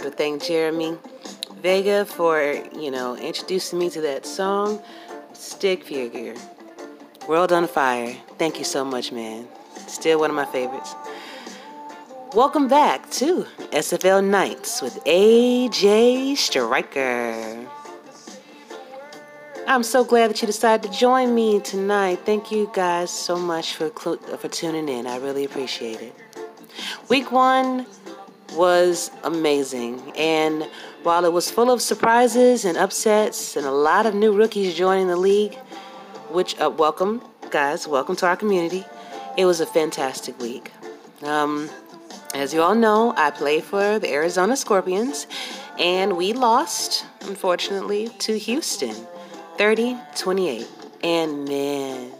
have to thank Jeremy Vega for, you know, introducing me to that song, Stick Figure. World on Fire. Thank you so much, man. Still one of my favorites. Welcome back to SFL Nights with AJ Striker. I'm so glad that you decided to join me tonight. Thank you guys so much for for tuning in. I really appreciate it. Week 1 was amazing and while it was full of surprises and upsets and a lot of new rookies joining the league, which uh, welcome guys, welcome to our community. It was a fantastic week. Um, as you all know, I play for the Arizona Scorpions, and we lost, unfortunately, to Houston 30 28. And man,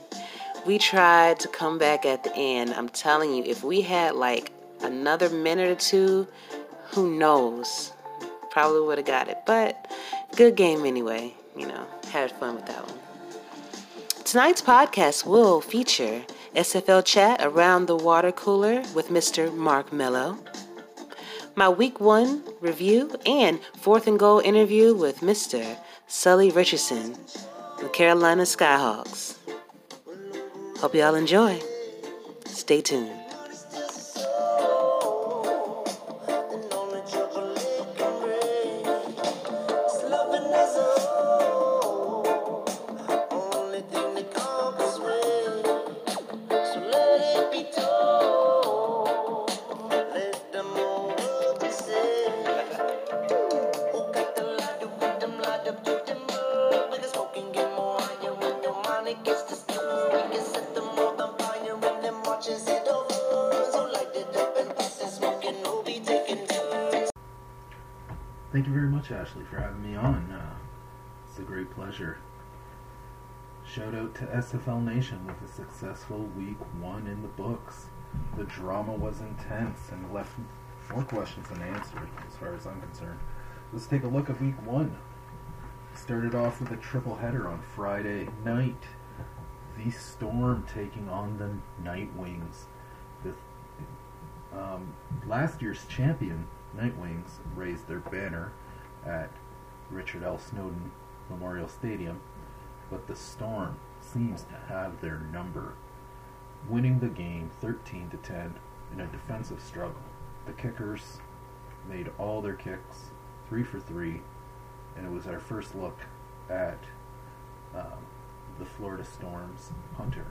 we tried to come back at the end. I'm telling you, if we had like another minute or two, who knows? Probably would have got it. But good game anyway. You know, had fun with that one. Tonight's podcast will feature SFL chat around the water cooler with Mr. Mark Mello, my week one review, and fourth and goal interview with Mr. Sully Richardson, the Carolina Skyhawks. Hope y'all enjoy. Stay tuned. Ashley, for having me on. Uh, it's a great pleasure. Shout out to SFL Nation with a successful week one in the books. The drama was intense and left more questions than answered, as far as I'm concerned. Let's take a look at week one. Started off with a triple header on Friday night. The Storm taking on the Nightwings. The, um, last year's champion, Nightwings, raised their banner at Richard L. Snowden Memorial Stadium, but the Storm seems to have their number, winning the game 13 to 10 in a defensive struggle. The kickers made all their kicks, three for three, and it was our first look at um, the Florida Storm's punter.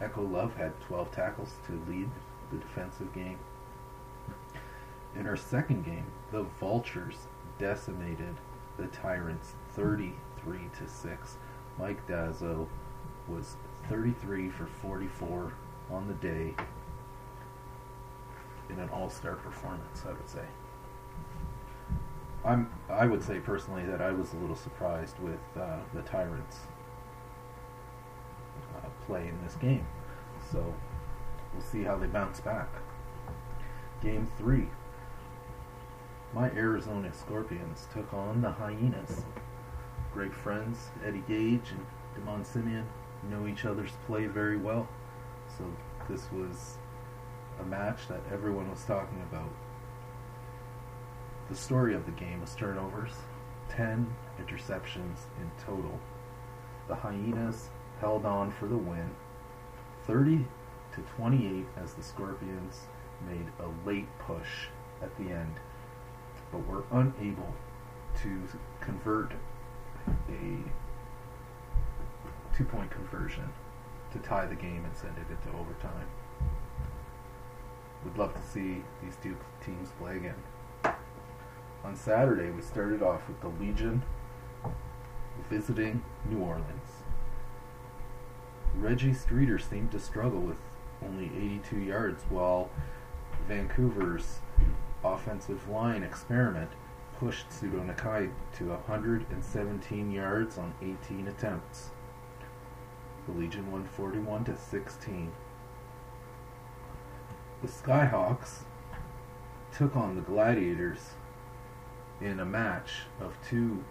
Echo Love had 12 tackles to lead the defensive game. In our second game, the Vultures decimated the Tyrants 33 to 6. Mike Dazzo was 33 for 44 on the day in an all-star performance, I would say. I'm I would say personally that I was a little surprised with uh, the Tyrants uh, play in this game. So we'll see how they bounce back. Game 3 my Arizona Scorpions took on the Hyenas. Great friends, Eddie Gage and Demond Simeon know each other's play very well. So this was a match that everyone was talking about. The story of the game was turnovers, 10 interceptions in total. The Hyenas held on for the win, 30 to 28 as the Scorpions made a late push at the end but were unable to convert a two point conversion to tie the game and send it into overtime. We'd love to see these two teams play again. On Saturday, we started off with the Legion visiting New Orleans. Reggie Streeter seemed to struggle with only 82 yards, while Vancouver's offensive line experiment pushed Pseudo Nakai to 117 yards on 18 attempts. The Legion won 41 to 16. The Skyhawks took on the Gladiators in a match of two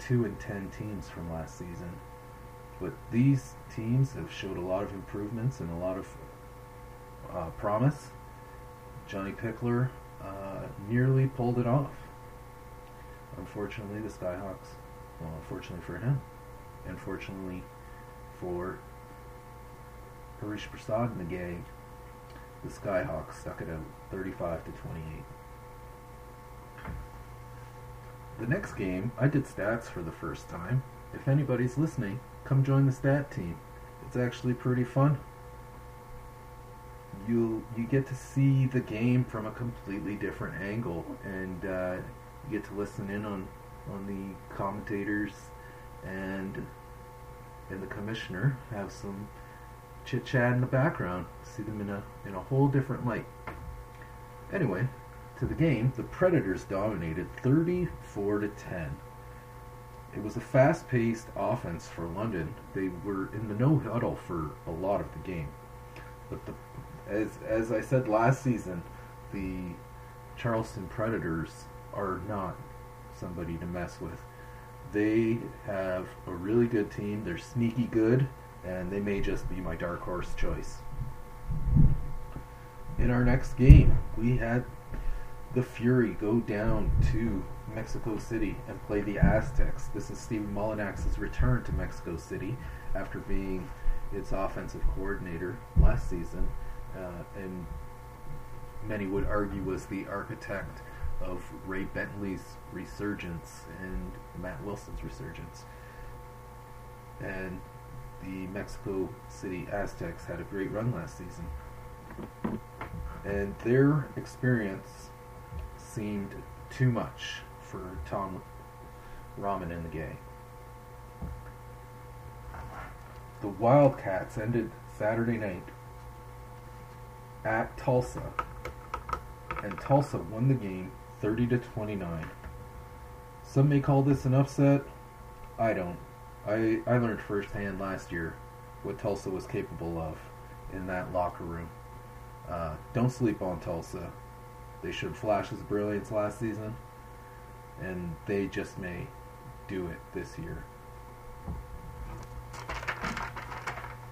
2 and 10 teams from last season. But these teams have showed a lot of improvements and a lot of uh, promise. Johnny Pickler uh, nearly pulled it off. Unfortunately, the Skyhawks, well, unfortunately for him, unfortunately for Harish Prasad and the gang, the Skyhawks stuck it out 35 to 28. The next game, I did stats for the first time. If anybody's listening, come join the stat team. It's actually pretty fun. You you get to see the game from a completely different angle, and uh, you get to listen in on on the commentators and and the commissioner have some chit chat in the background. See them in a in a whole different light. Anyway, to the game, the Predators dominated 34 to 10. It was a fast-paced offense for London. They were in the no huddle for a lot of the game. But the, as as I said last season, the Charleston Predators are not somebody to mess with. They have a really good team. They're sneaky good, and they may just be my dark horse choice. In our next game, we had the Fury go down to Mexico City and play the Aztecs. This is Stephen Molinax's return to Mexico City after being its offensive coordinator last season, uh, and many would argue was the architect of Ray Bentley's resurgence and Matt Wilson's resurgence. And the Mexico City Aztecs had a great run last season. And their experience seemed too much for Tom Ramen and the Gay. The Wildcats ended Saturday night at Tulsa, and Tulsa won the game 30 to 29. Some may call this an upset. I don't. I, I learned firsthand last year what Tulsa was capable of in that locker room. Uh, don't sleep on Tulsa. They showed flashes of brilliance last season, and they just may do it this year.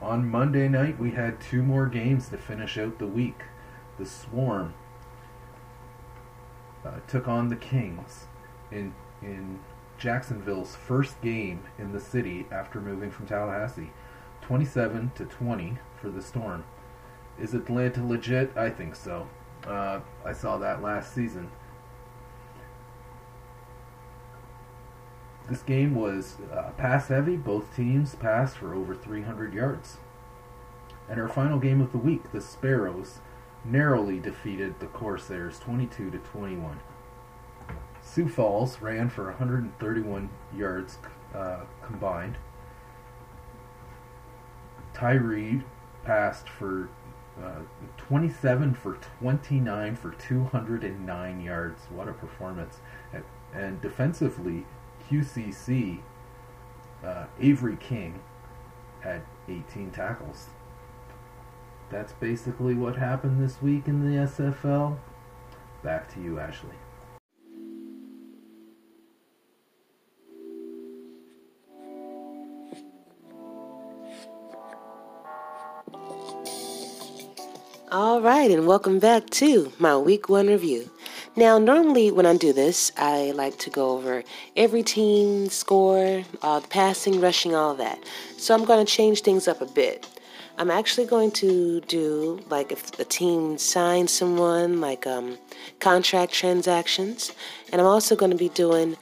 On Monday night, we had two more games to finish out the week. The Swarm uh, took on the Kings in in Jacksonville's first game in the city after moving from Tallahassee. 27 to 20 for the Storm. Is Atlanta legit? I think so. Uh, I saw that last season. This game was uh, pass heavy. Both teams passed for over 300 yards. And our final game of the week, the Sparrows narrowly defeated the Corsairs 22 to 21. Sioux Falls ran for 131 yards uh, combined. Tyree passed for uh, 27 for 29 for 209 yards. What a performance! And, and defensively, QCC uh, Avery King had 18 tackles. That's basically what happened this week in the SFL. Back to you, Ashley. All right, and welcome back to my week one review. Now, normally when I do this, I like to go over every team score, uh, passing, rushing, all that. So I'm going to change things up a bit. I'm actually going to do like if a team signs someone, like um, contract transactions, and I'm also going to be doing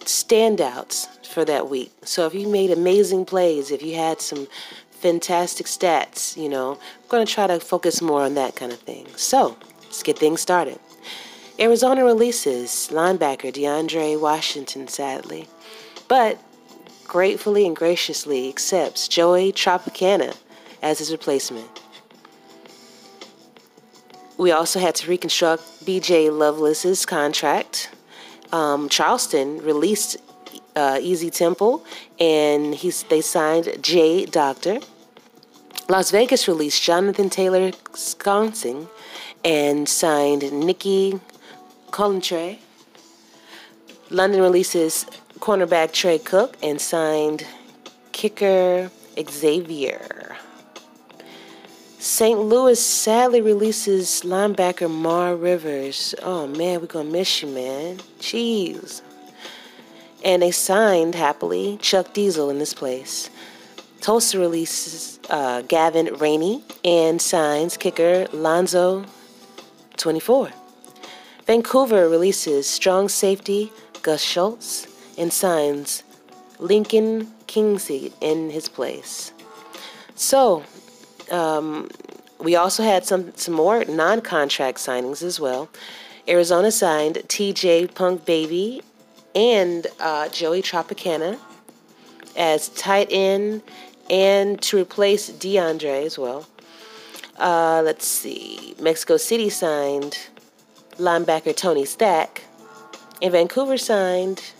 standouts for that week. So if you made amazing plays, if you had some fantastic stats, you know, I'm going to try to focus more on that kind of thing. So let's get things started. Arizona releases linebacker DeAndre Washington, sadly, but gratefully and graciously accepts Joey Tropicana as his replacement. We also had to reconstruct BJ Lovelace's contract. Um, Charleston released uh, Easy Temple, and he's they signed Jay Doctor. Las Vegas released Jonathan Taylor Sconsing and signed Nikki Collintre. London releases cornerback Trey Cook and signed kicker Xavier. St. Louis sadly releases linebacker Mar Rivers. Oh man, we're gonna miss you, man. Jeez. And they signed happily Chuck Diesel in this place. Tulsa releases uh, Gavin Rainey and signs kicker Lonzo 24. Vancouver releases strong safety Gus Schultz and signs Lincoln Kingsley in his place. So, um, we also had some, some more non contract signings as well. Arizona signed TJ Punk Baby and uh, Joey Tropicana as tight end and to replace DeAndre as well. Uh, let's see. Mexico City signed linebacker Tony Stack, and Vancouver signed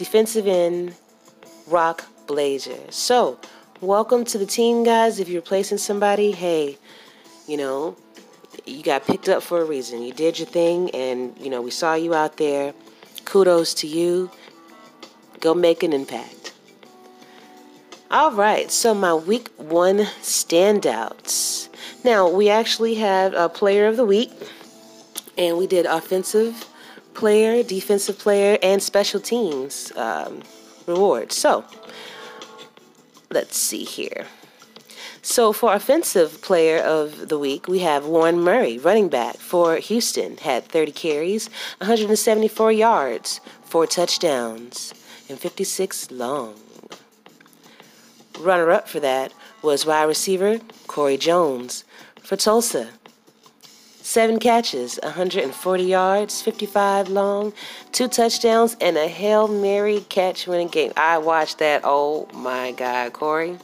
defensive end Rock Blazer. So, welcome to the team, guys. If you're replacing somebody, hey, you know, you got picked up for a reason. You did your thing, and, you know, we saw you out there. Kudos to you. Go make an impact. All right, so my week one standouts. Now, we actually had a player of the week, and we did offensive player, defensive player, and special teams um, rewards. So, let's see here. So for offensive player of the week, we have Warren Murray, running back for Houston, had 30 carries, 174 yards, four touchdowns, and 56 long. Runner up for that was wide receiver Corey Jones for Tulsa. Seven catches, 140 yards, 55 long, two touchdowns, and a Hail Mary catch winning game. I watched that. Oh my God, Corey.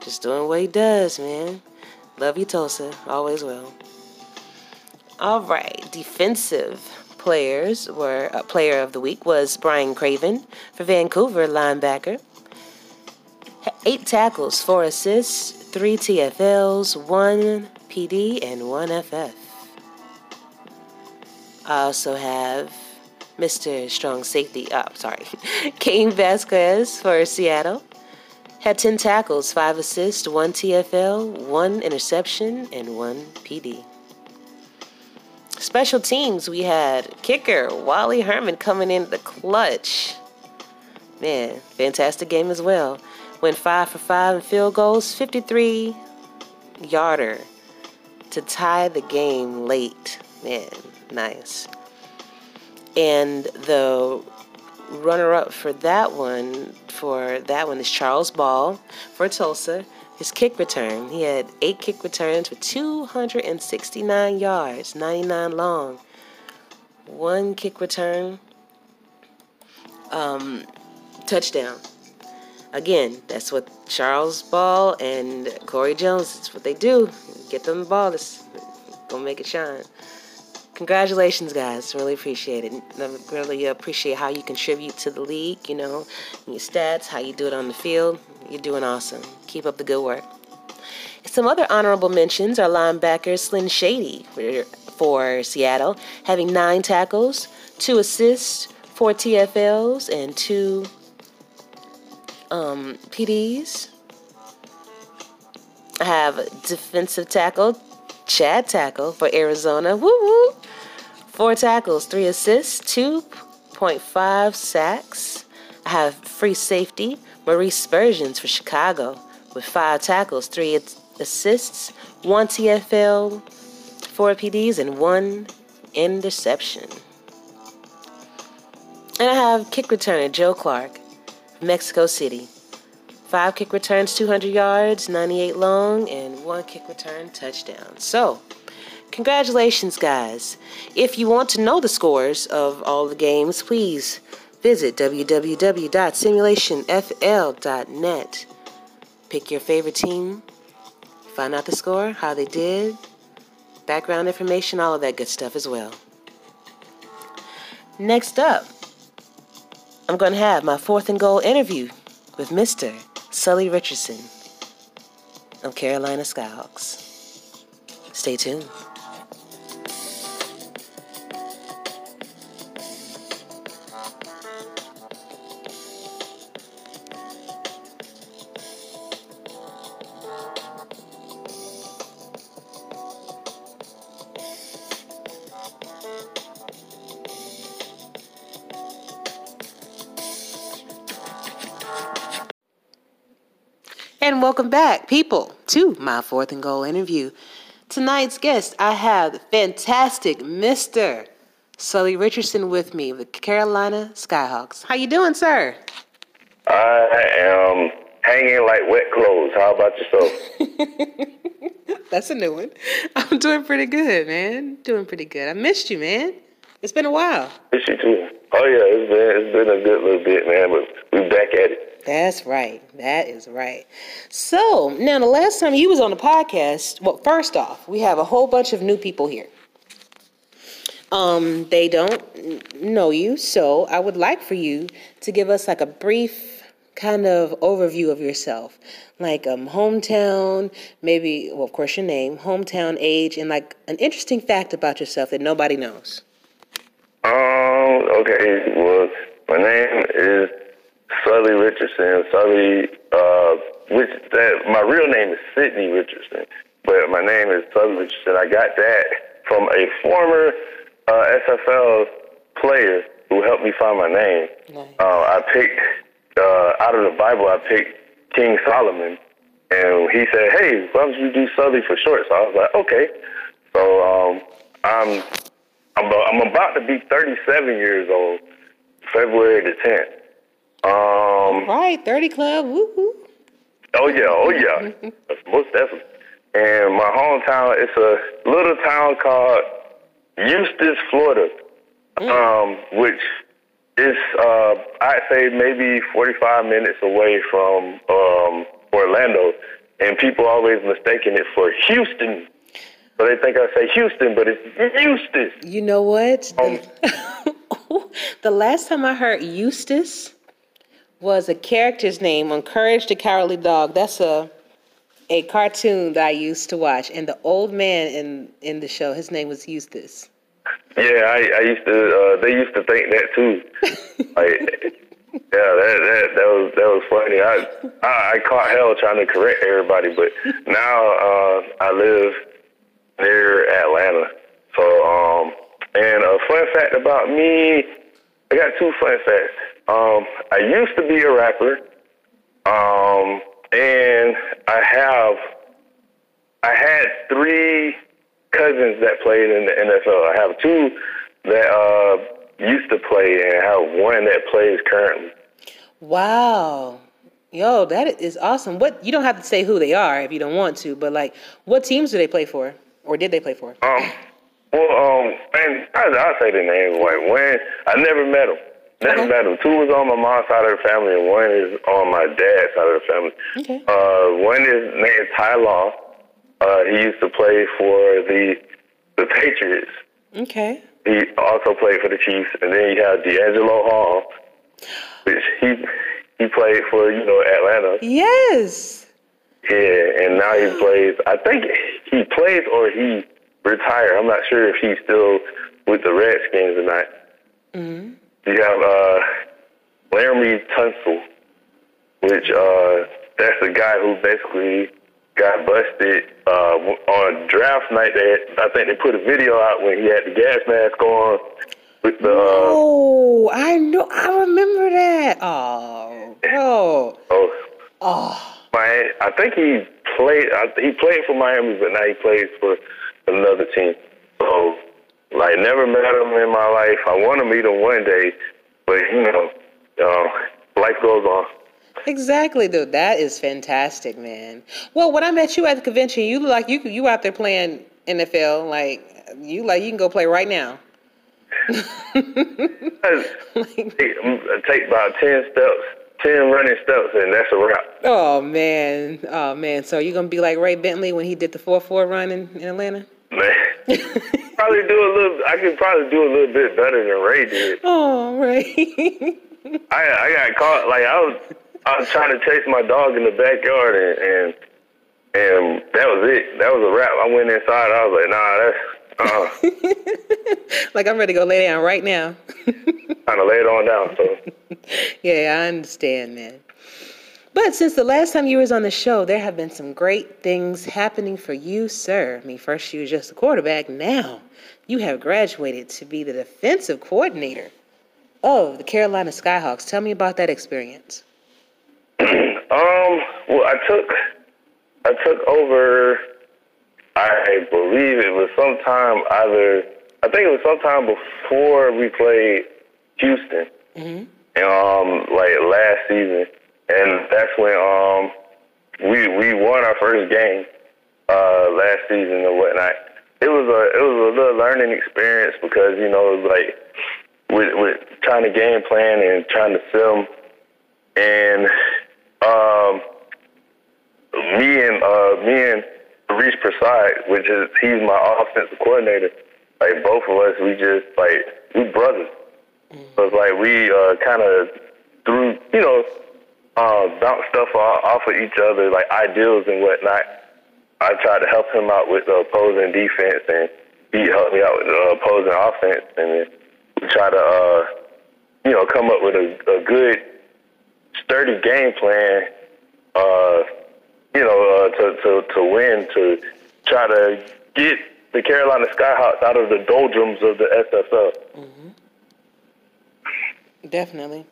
Just doing what he does, man. Love you, Tulsa. Always will. All right. Defensive players were uh, player of the week was Brian Craven for Vancouver linebacker. Eight tackles, four assists, three TFLs, one PD, and one FF. I also have Mr. Strong Safety. Oh, sorry. Kane Vasquez for Seattle. Had 10 tackles, 5 assists, 1 TFL, 1 interception, and 1 PD. Special teams, we had kicker Wally Herman coming in the clutch. Man, fantastic game as well. Went 5 for 5 in field goals, 53 yarder to tie the game late. Man, nice. And the runner up for that one for that one is Charles Ball for Tulsa. His kick return. He had eight kick returns for 269 yards, 99 long. One kick return, um, touchdown. Again, that's what Charles Ball and Corey Jones, that's what they do. Get them the ball, let's go make it shine. Congratulations, guys. Really appreciate it. really appreciate how you contribute to the league, you know, your stats, how you do it on the field. You're doing awesome. Keep up the good work. Some other honorable mentions are linebacker Slyn Shady for Seattle, having nine tackles, two assists, four TFLs, and two um, PDs. I have defensive tackle Chad Tackle for Arizona. Woo woo. Four tackles, three assists, 2.5 sacks. I have free safety, Maurice Spurgeons for Chicago with five tackles, three assists, one TFL, four PDs, and one interception. And I have kick returner Joe Clark, Mexico City. Five kick returns, 200 yards, 98 long, and one kick return touchdown. So, Congratulations, guys. If you want to know the scores of all the games, please visit www.simulationfl.net. Pick your favorite team, find out the score, how they did, background information, all of that good stuff as well. Next up, I'm going to have my fourth and goal interview with Mr. Sully Richardson of Carolina Skyhawks. Stay tuned. And welcome back, people, to my fourth and goal interview. Tonight's guest, I have the fantastic Mr. Sully Richardson with me, the Carolina Skyhawks. How you doing, sir? I am hanging like wet clothes. How about yourself? That's a new one. I'm doing pretty good, man. Doing pretty good. I missed you, man. It's been a while. Miss you too. Oh yeah, it's been it's been a good little bit, man. But we're back at it. That's right. That is right. So now the last time you was on the podcast, well, first off, we have a whole bunch of new people here. Um, they don't know you, so I would like for you to give us like a brief kind of overview of yourself, like um, hometown, maybe, well, of course, your name, hometown, age, and like an interesting fact about yourself that nobody knows. Um. Okay. Well, my name is Sully Richardson. Sully, uh, which that my real name is Sidney Richardson, but my name is Sully Richardson. I got that from a former uh, SFL player who helped me find my name. Nice. Uh, I picked uh, out of the Bible. I picked King Solomon, and he said, "Hey, why don't you do Sully for short?" So I was like, "Okay." So um, I'm I'm, I'm about to be 37 years old, February the 10th. Um, Right, 30 Club, woo oh yeah, oh yeah, That's most definitely. And my hometown, it's a little town called Eustis, Florida, um, which is uh, I'd say maybe 45 minutes away from um, Orlando, and people always mistaking it for Houston. So they think I say Houston, but it's Eustis. You know what? Um, the last time I heard Eustace was a character's name on Courage the Cowardly Dog. That's a a cartoon that I used to watch, and the old man in in the show, his name was Eustace. Yeah, I, I used to. Uh, they used to think that too. like, yeah, that that that was that was funny. I I, I caught hell trying to correct everybody, but now uh, I live near Atlanta. So, um, and a fun fact about me, I got two fun facts. Um, I used to be a rapper, um, and I have I had three cousins that played in the NFL. I have two that uh, used to play, and I have one that plays currently. Wow. Yo, that is awesome. What you don't have to say who they are if you don't want to, but like, what teams do they play for, or did they play for? Um, well, um, and I, I'll say the name. Like when I never met him, never Okay. met him. Two was on my mom's side of the family, and one is on my dad's side of the family. Okay. Uh, one is named Ty Law. Uh, he used to play for the the Patriots. Okay. He also played for the Chiefs, and then you have DeAngelo Hall, which he he played for you know Atlanta. Yes. Yeah, and now he plays. I think he plays or he retired. I'm not sure if he's still with the Redskins or not. hmm You have uh, Laremy Tunsil, which uh, that's the guy who basically got busted uh, on draft night. They I think they put a video out when he had the gas mask on with the. Uh, Oh, I know. I remember that. Oh, bro. oh, Oh, my, I think he played. I, he played for Miami, but now he plays for another team. So, like, never met him in my life. I want to meet him one day, but you know, uh, life goes on. exactly, dude. That is fantastic, man. Well, when I met you at the convention, you look like you you out there playing NFL. Like you like you can go play right now. Like, Take, take about ten steps, ten running steps, and that's a wrap. oh man, oh man. So you're gonna be like Ray Bentley when he did the four four run in, in Atlanta? Man, probably do a little. I could probably do a little bit better than Ray did. Oh, Ray. I I got caught like I was I was trying to chase my dog in the backyard and and, and that was it. That was a wrap. I went inside. I was like, nah, that's uh, like I'm ready to go lay down right now. kind of it on down. So yeah, I understand, man. But since the last time you was on the show, there have been some great things happening for you, sir. I mean, first you was just a quarterback. Now you have graduated to be the defensive coordinator of the Carolina Skyhawks. Tell me about that experience. Um, well, I took I took over. I believe it was sometime either. I think it was sometime before we played Houston, Mm-hmm. um, like last season, and that's when um we we won our first game uh last season or whatnot. It was a it was a little learning experience because you know it was like with with trying to game plan and trying to film and um me and uh me and Reese Prasad, which is he's my offensive coordinator. Like both of us, we just like we brothers. So it's like we uh, kind of threw, you know, uh, bounce stuff off, of each other, like ideals and whatnot. I tried to help him out with the opposing defense, and he helped me out with the opposing offense, and we try to, uh, you know, come up with a, a good, sturdy game plan. Uh, you know, uh, to to to win, to try to get the Carolina Skyhawks out of the doldrums of the SFL. Definitely.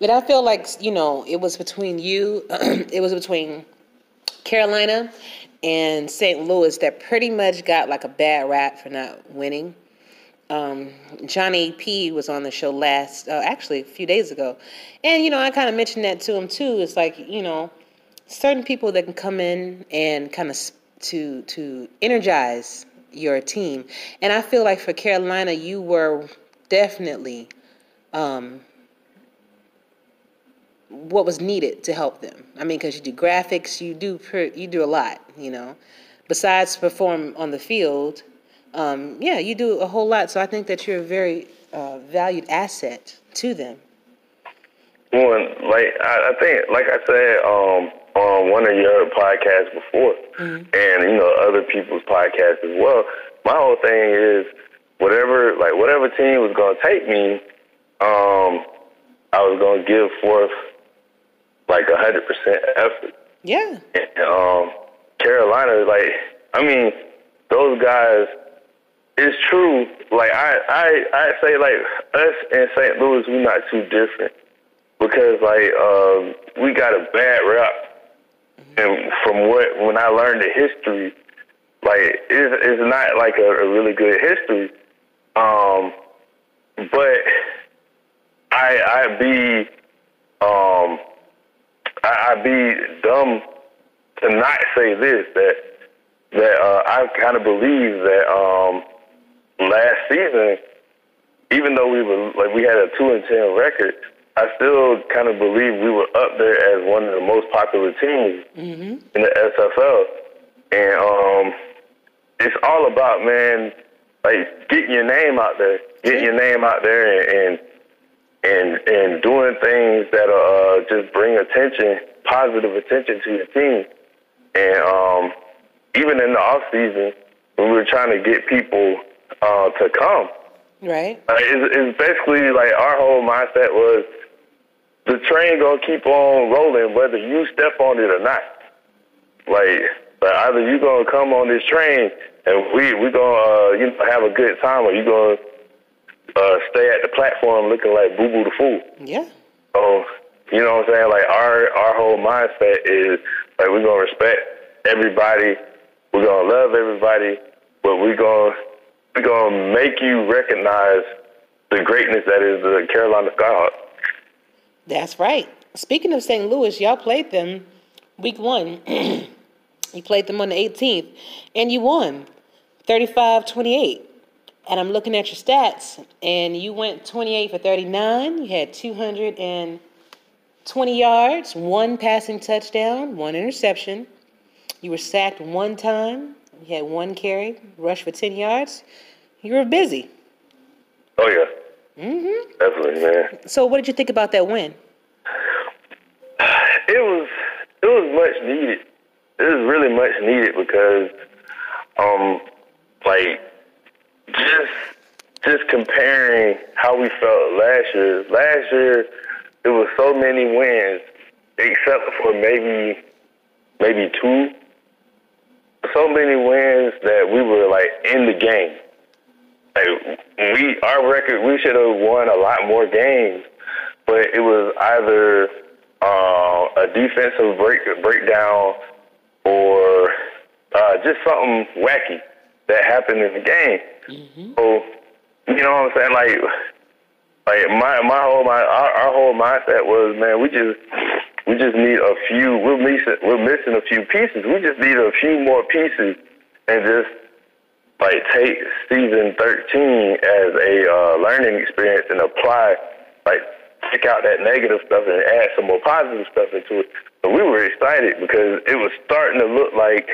And I feel like, you know, it was between you, it was between Carolina and St. Louis that pretty much got like a bad rap for not winning. Um, Johnny P was on the show last, uh, actually a few days ago. And, you know, I kind of mentioned that to him too. It's like, you know, certain people that can come in and kind of to, to energize your team. And I feel like for Carolina, you were definitely um, what was needed to help them. I mean, because you do graphics, you do per, you do a lot, you know. Besides perform on the field, um, yeah, you do a whole lot. So I think that you're a very uh, valued asset to them. One, like I, I think, like I said um, on one of your podcasts before, and you know other people's podcasts as well. My whole thing is whatever, like whatever team was gonna take me, um, I was gonna give forth like a hundred percent effort. Yeah, And, um, Carolina, like I mean, those guys. It's true. Like I, I, I say, like us in St. Louis, we're not too different because like um, we got a bad rap, and from what when I learned the history, like it's, it's not like a, a really good history. Um, but I I be um I, I be dumb to not say this that that uh, I kind of believe that um last season, even though we were like we had a two and ten record, I still kind of believe we were up there as one of the most popular teams in the SFL, and um, it's all about man, like getting your name out there, getting your name out there, and and and doing things that uh, just bring attention, positive attention to your team, and um, even in the off season when we were trying to get people uh, to come. right. Like, it's, it's basically like our whole mindset was the train gonna keep on rolling whether you step on it or not. Like, like either you gonna come on this train and we we gonna uh, you know have a good time, or you gonna uh, stay at the platform looking like Boo Boo the Fool. Yeah, So, you know what I'm saying? Like our our whole mindset is like we're gonna respect everybody, we're gonna love everybody, but we're gonna we're gonna make you recognize the greatness that is the Carolina Skyhawks. that's right. Speaking of St. Louis, y'all played them week one. you played them on the 18th, and you won 35 28. And I'm looking at your stats, and you went 28 for 39. You had 220 yards, one passing touchdown, one interception. You were sacked one time. You had one carry, rush for 10 yards. You were busy. Oh yeah. Mm-hmm. Definitely, man. So, what did you think about that win? It was it was much needed. It was really much needed because um like just just comparing how we felt last year. Last year it was so many wins except for maybe maybe two. So many wins that we were like in the game. Like we our record we should have won a lot more games, but it was either uh, a defensive break breakdown or uh, just something wacky that happened in the game. Mm-hmm. So you know what I'm saying? Like like my my whole my our, our whole mindset was man, we just we just need a few. We're missing we're missing a few pieces. We just need a few more pieces and just like take season 13 as a uh, learning experience and apply like take out that negative stuff and add some more positive stuff into it. But we were excited because it was starting to look like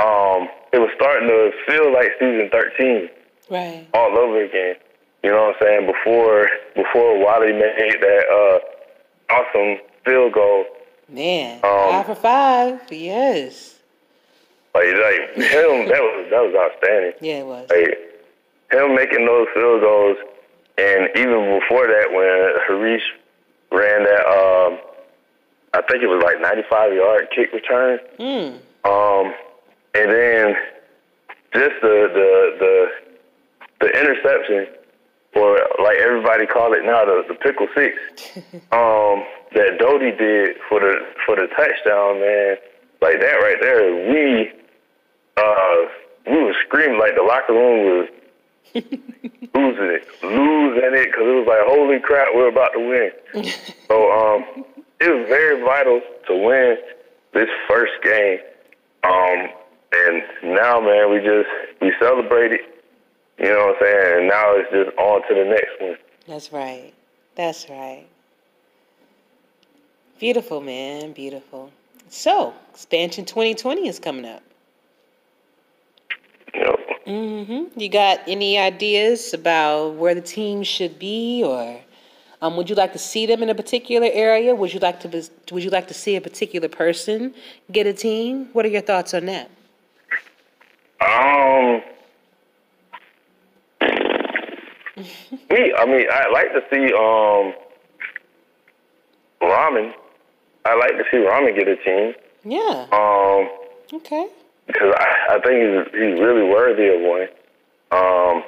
um it was starting to feel like season 13 right all over again. You know what I'm saying? Before before Wally made that uh awesome field goal. Man, um, five for five. Yes. Like like him, that was that was outstanding. Yeah, it was. Like him making those field goals, and even before that, when Harish ran that, um, I think it was like 95 yard kick return. Mm. Um, and then just the the the the interception or like everybody call it now, the, the pickle six, um, that Doty did for the for the touchdown, man. Like that right there, we uh we was screaming like the locker room was losing it, losing it, because it was like, holy crap, we're about to win. so um, it was very vital to win this first game. Um, and now, man, we just we celebrated you know what I'm saying? And now it's just on to the next one. That's right. That's right. Beautiful, man. Beautiful. So, expansion 2020 is coming up. Yep. Mm-hmm. You got any ideas about where the team should be, or um, would you like to see them in a particular area? Would you like to Would you like to see a particular person get a team? What are your thoughts on that? Um, Me, I mean, I like to see um Ramen. I like to see Ramen get a team. Yeah. Um. Okay. Because I, I think he's he's really worthy of one. Um,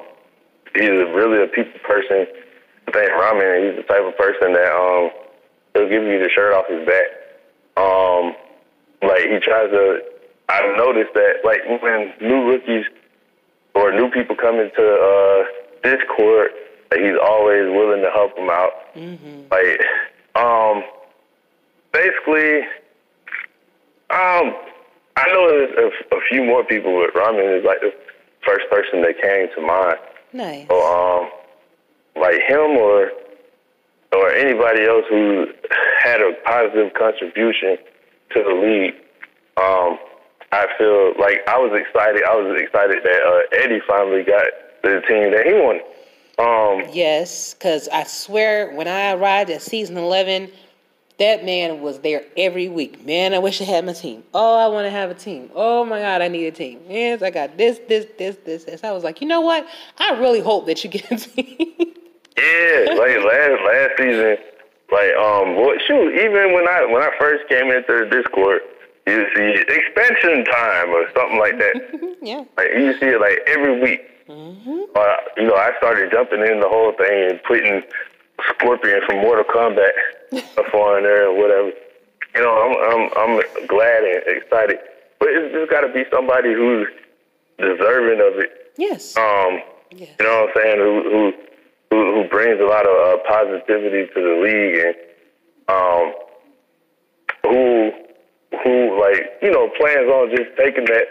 he's really a people person. I think Ramen, he's the type of person that um he'll give you the shirt off his back. Um, like he tries to. I've noticed that like when new rookies or new people come into uh Discord, like he's always willing to help them out. Mm-hmm. Like, um, basically, um, I know there's a, a few more people, but Ramen is like the first person that came to mind. Nice. So, um, like him or or anybody else who had a positive contribution to the league. Um, I feel like I was excited. I was excited that uh, Eddie finally got the team that he wanted. Um, yes, because I swear when I arrived at season 11, that man was there every week. Man, I wish I had my team. Oh, I want to have a team. Oh my God, I need a team. Yes, I got this, this, this, this, this. I was like, you know what? I really hope that you get a team. yeah, like last last season, like um, well, shoot, even when I when I first came into the Discord, you see expansion time or something like that. yeah, like you see it like every week. Mm-hmm. Uh, you know, I started jumping in the whole thing and putting Scorpion from Mortal Kombat up on there or whatever. You know, I'm I'm I'm glad and excited, but it's just got to be somebody who's deserving of it. Yes. Um, yes. you know what I'm saying? Who who who, who brings a lot of uh, positivity to the league and um, who who like you know plans on just taking that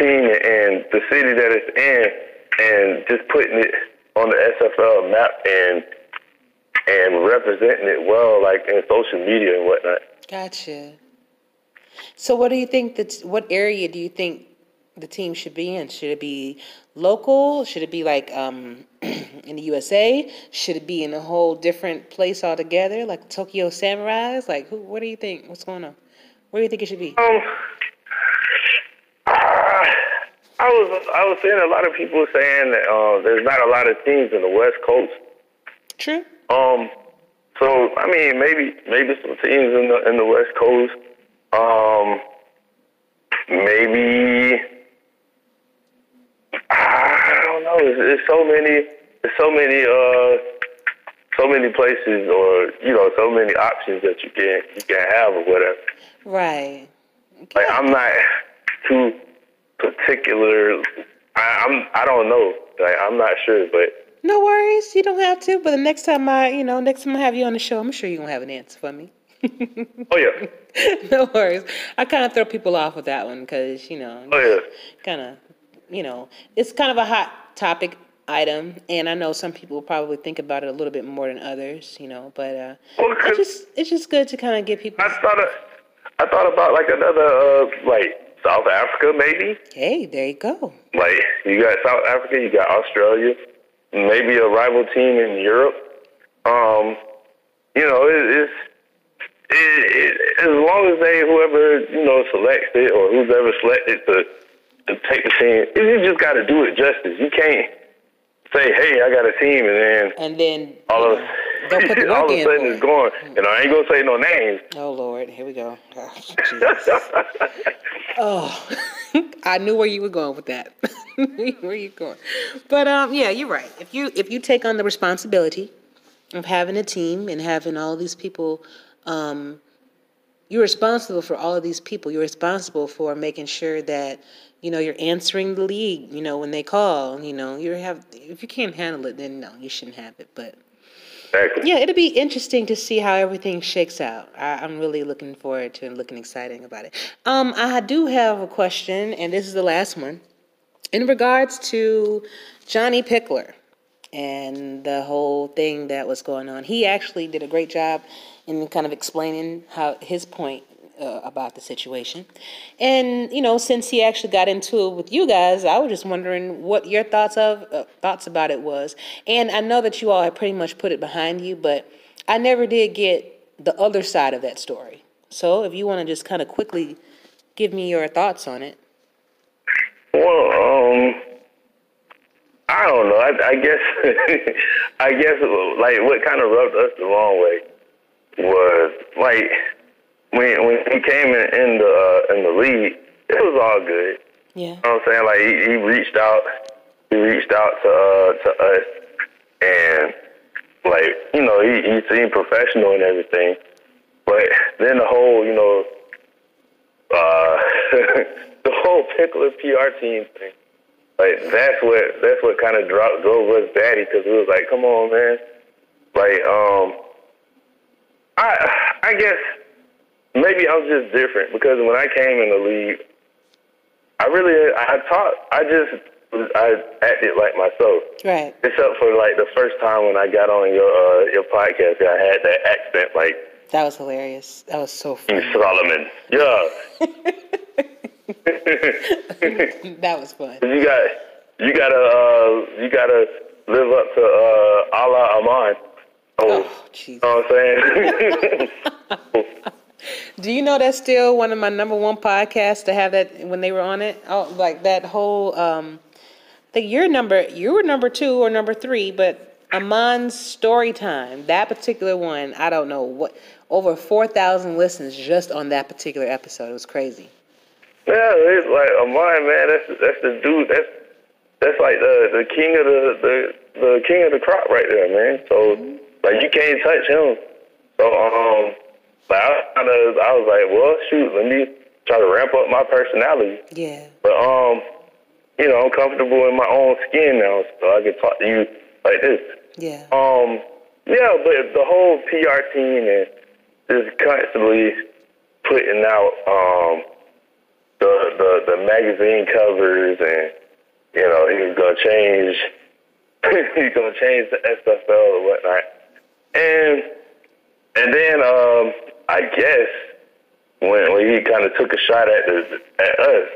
team and the city that it's in and just putting it on the SFL map and and representing it well, like in social media and whatnot. Gotcha. So, what do you think that? What area do you think the team should be in? Should it be local? Should it be like um, in the USA? Should it be in a whole different place altogether, like Tokyo Samurais? Like, who? What do you think? What's going on? Where do you think it should be? Um, I was I was seeing a lot of people saying that uh, there's not a lot of teams in the West Coast. True. Um. So I mean, maybe maybe some teams in the in the West Coast. Um. Maybe I don't know. There's, so many. There's so many. Uh. so many places or you know so many options that you can you can have or whatever. Right. Like I'm not too particular. I, I'm I don't know. Like I'm not sure, but No worries. You don't have to. But the next time I, you know, next time I have you on the show, I'm sure you're gonna have an answer for me. oh yeah, no worries. I kind of throw people off with that one because you know, oh yeah. kind of, you know, it's kind of a hot topic item, and I know some people probably think about it a little bit more than others, you know. But uh, Well, it's just it's just good to kind of get people. I thought of, I thought about like another uh, like South Africa maybe. Hey, there you go. Like you got South Africa, you got Australia, maybe a rival team in Europe. Um, you know, it, it's it, it, as long as they whoever you know selects it or who's ever selected to to take the team, you just got to do it justice. You can't say, "Hey, I got a team," and then And then all of don't put the work all of a sudden it's it. gone. And I ain't gonna say no names. Oh Lord, here we go. Oh, oh, I knew where you were going with that. where you going? But um, yeah, you're right. If you if you take on the responsibility of having a team and having all these people, um, you're responsible for all of these people. You're responsible for making sure that you know you're answering the league. You know when they call. You know you have. If you can't handle it, then no, you shouldn't have it. But Exactly. yeah, it'll be interesting to see how everything shakes out. I, I'm really looking forward to and looking exciting about it. Um, I do have a question, and this is the last one. In regards to Johnny Pickler and the whole thing that was going on, he actually did a great job in kind of explaining how his point uh, about the situation. And you know, since he actually got into it with you guys, I was just wondering what your thoughts of uh, thoughts about it was. And I know that you all have pretty much put it behind you, but I never did get the other side of that story. So if you want to just kind of quickly give me your thoughts on it. Well, um, I don't know. I, I guess, I guess, like what kind of rubbed us the wrong way was like when when he came in, in the uh, in the league, it was all good. Yeah. You know what I'm saying? Like he, he reached out, he reached out to uh, to us, and like you know he he seemed professional and everything. But then the whole you know uh, the whole Pickler PR team thing, like that's what that's what kind of dropped drove us batty because it was like, come on, man, like um, I I guess maybe I'm just different because when I came in the league, I really I taught I just I acted like myself. Right. Except for like the first time when I got on your uh, your podcast, I had that accent like That was hilarious. That was so funny. Solomon. Yeah, That was fun. you got you gotta uh, you gotta live up to uh, Allah Aman. Oh, Oh, jeez. you know what I'm saying? Do you know that's still one of my number one podcasts to have that when they were on it? Oh, like that whole. Um, I think you're number you were number two or number three, but Amon's story time, that particular one, I don't know what over four thousand listens just on that particular episode. It was crazy. Yeah, it's like Aman, man. That's that's the dude. That's that's like the the king of the the the king of the crop right there, man. So like you can't touch him. So um, like I, I was like, well, shoot, let me try to ramp up my personality. Yeah. But um, you know, I'm comfortable in my own skin now, so I can talk to you like this. Yeah. Um, yeah, but the whole PR team and just constantly putting out um the the the magazine covers and you know he's gonna change he's gonna change the SFL or whatnot, and and then um I guess when when he kind of took a shot at the, at us,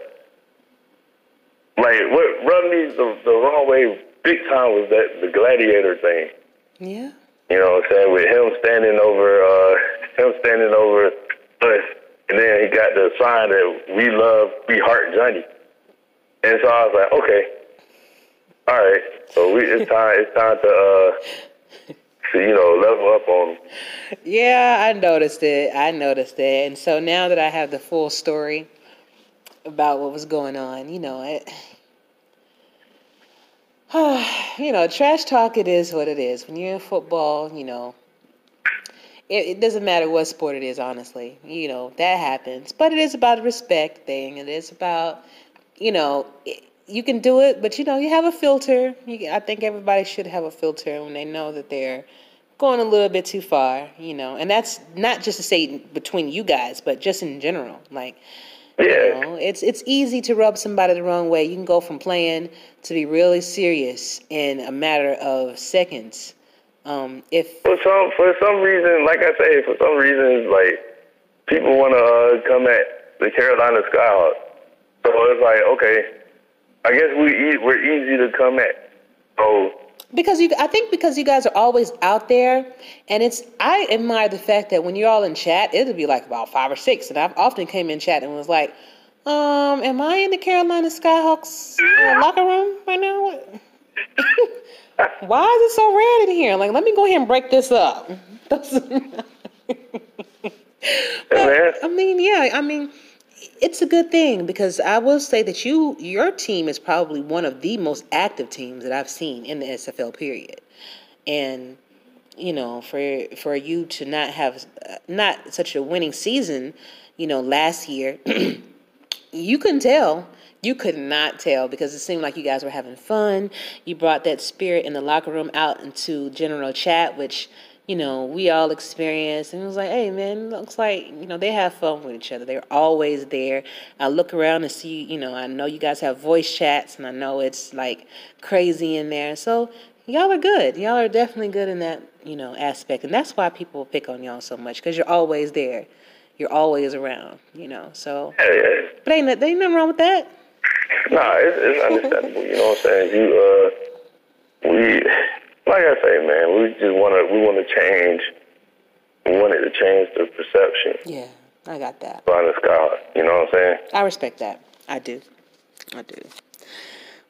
like what rubbed me the, the wrong way big time was that the gladiator thing. Yeah. You know what I'm saying? With him standing over, uh, him standing over us, and then he got the sign that we love, we heart Johnny. And so I was like, okay, all right. So we, it's time, it's time to, uh, you know, level up on. Yeah, I noticed it. I noticed it. And so now that I have the full story about what was going on, you know, it you know, trash talk. It is what it is. When you're in football, you know, it, it, doesn't matter what sport it is. Honestly, you know that happens. But it is about a respect thing. It is about, you know. It, you can do it, but you know, you have a filter. You, I think everybody should have a filter when they know that they're going a little bit too far, you know. And that's not just to say between you guys, but just in general. Like, yeah. you know, it's it's easy to rub somebody the wrong way. You can go from playing to be really serious in a matter of seconds. Um, if for some for some reason, like I say, for some reason, like people want to uh, come at the Carolina Skyhawks, so it's like okay, I guess we we're easy to come at. So because you i think because you guys are always out there and it's i admire the fact that when you're all in chat it'll be like about five or six and i've often came in chat and was like um am i in the carolina skyhawks uh, locker room right now? Why is it so red in here? Like let me go ahead and break this up. But, i mean yeah i mean it's a good thing because I will say that you your team is probably one of the most active teams that I've seen in the SFL period, and you know for for you to not have uh, not such a winning season, you know last year, you couldn't tell. You could not tell because it seemed like you guys were having fun. You brought that spirit in the locker room out into general chat, which you know, we all experienced. And it was like, hey, man, looks like, you know, they have fun with each other. They're always there. I look around and see, you know, I know you guys have voice chats and I know it's like crazy in there. So y'all are good. Y'all are definitely good in that, you know, aspect. And that's why people pick on y'all so much because you're always there. You're always around, you know. So, yeah, yeah. but ain't, there ain't nothing wrong with that. Nah, it's, it's understandable. you know what I'm saying? You, uh, we like I say, man, we just want to we want to change. We wanted to change the perception. Yeah, I got that. On the sky, you know what I'm saying? I respect that. I do. I do.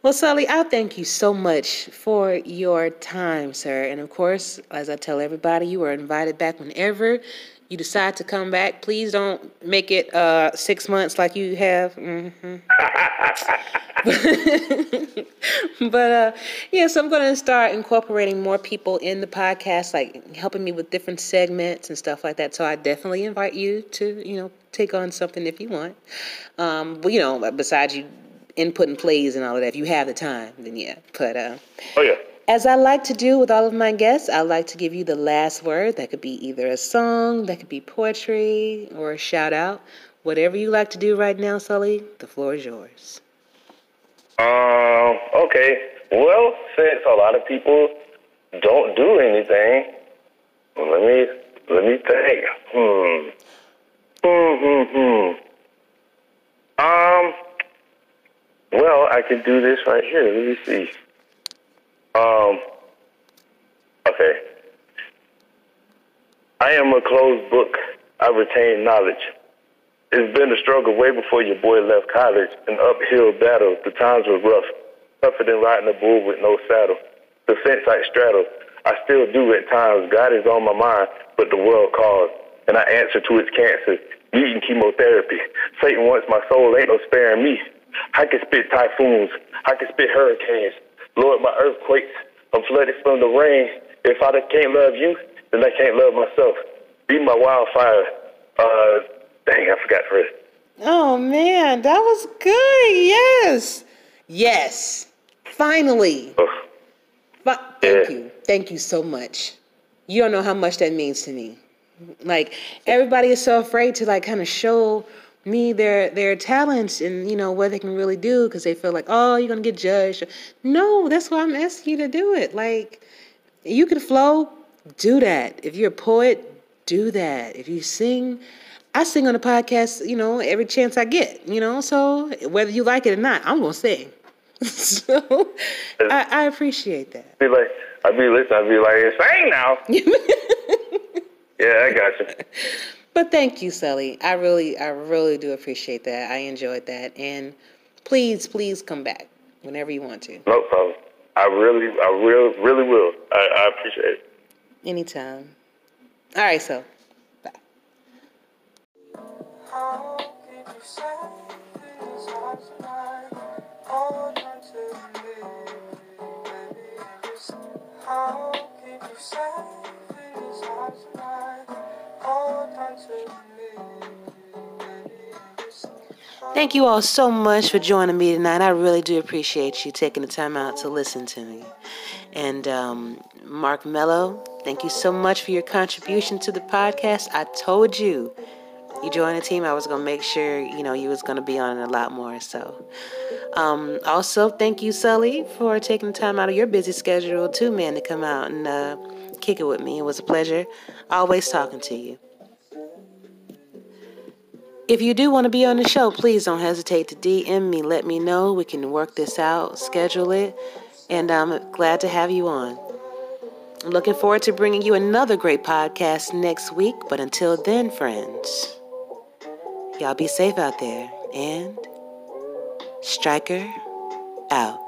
Well, Sully, I thank you so much for your time, sir. And of course, as I tell everybody, you are invited back whenever you decide to come back. Please don't make it uh, six months like you have. Mm-hmm. but uh, yeah, so I'm going to start incorporating more people in the podcast, like helping me with different segments and stuff like that. So I definitely invite you to, you know, take on something if you want. Um, but you know, besides you inputting plays and all of that, if you have the time, then yeah. But uh, oh yeah. As I like to do with all of my guests, I like to give you the last word. That could be either a song, that could be poetry, or a shout out. Whatever you like to do right now, Sully, the floor is yours. Um, okay. Well, since a lot of people don't do anything, let me let me think. Hmm. Hmm. Hmm. Hmm. Um. Well, I can do this right here. Let me see. Um. Okay. I am a closed book. I retain knowledge. It's been a struggle way before your boy left college, an uphill battle. The times were rough, tougher than riding a bull with no saddle. The fence I straddle, I still do at times. God is on my mind, but the world calls, and I answer to its cancer, needing chemotherapy. Satan wants my soul, ain't no sparing me. I can spit typhoons, I can spit hurricanes. Lord, my earthquakes, I'm flooded from the rain. If I can't love you, then I can't love myself. Be my wildfire. Uh, Dang, I forgot first. Oh man, that was good. Yes, yes. Finally. Oh. But thank yeah. you, thank you so much. You don't know how much that means to me. Like everybody is so afraid to like kind of show me their their talents and you know what they can really do because they feel like oh you're gonna get judged. No, that's why I'm asking you to do it. Like you can flow, do that. If you're a poet, do that. If you sing, I sing on the podcast, you know, every chance I get, you know. So whether you like it or not, I'm gonna sing. so I, I, appreciate that. I'd Be like, I'd be listening. I be like, sing now. yeah, I got you. But thank you, Sully. I really, I really do appreciate that. I enjoyed that, and please, please come back whenever you want to. No problem. I really, I really, really will. I, I appreciate it. Anytime. All right, so. Bye. How can you say things tonight? Thank you all so much for joining me tonight. I really do appreciate you taking the time out to listen to me. And um, Mark Mello, thank you so much for your contribution to the podcast. I told you, you joined the team, I was to make sure, you know, you was to be on it a lot more. So, um, also, thank you, Sully, for taking the time out of your busy schedule, too, man, to come out and uh, kick it with me. It was a pleasure always talking to you. If you do want to be on the show, please don't hesitate to DM me. Let me know. We can work this out, schedule it, and I'm glad to have you on. I'm looking forward to bringing you another great podcast next week. But until then, friends, y'all be safe out there. And Striker out.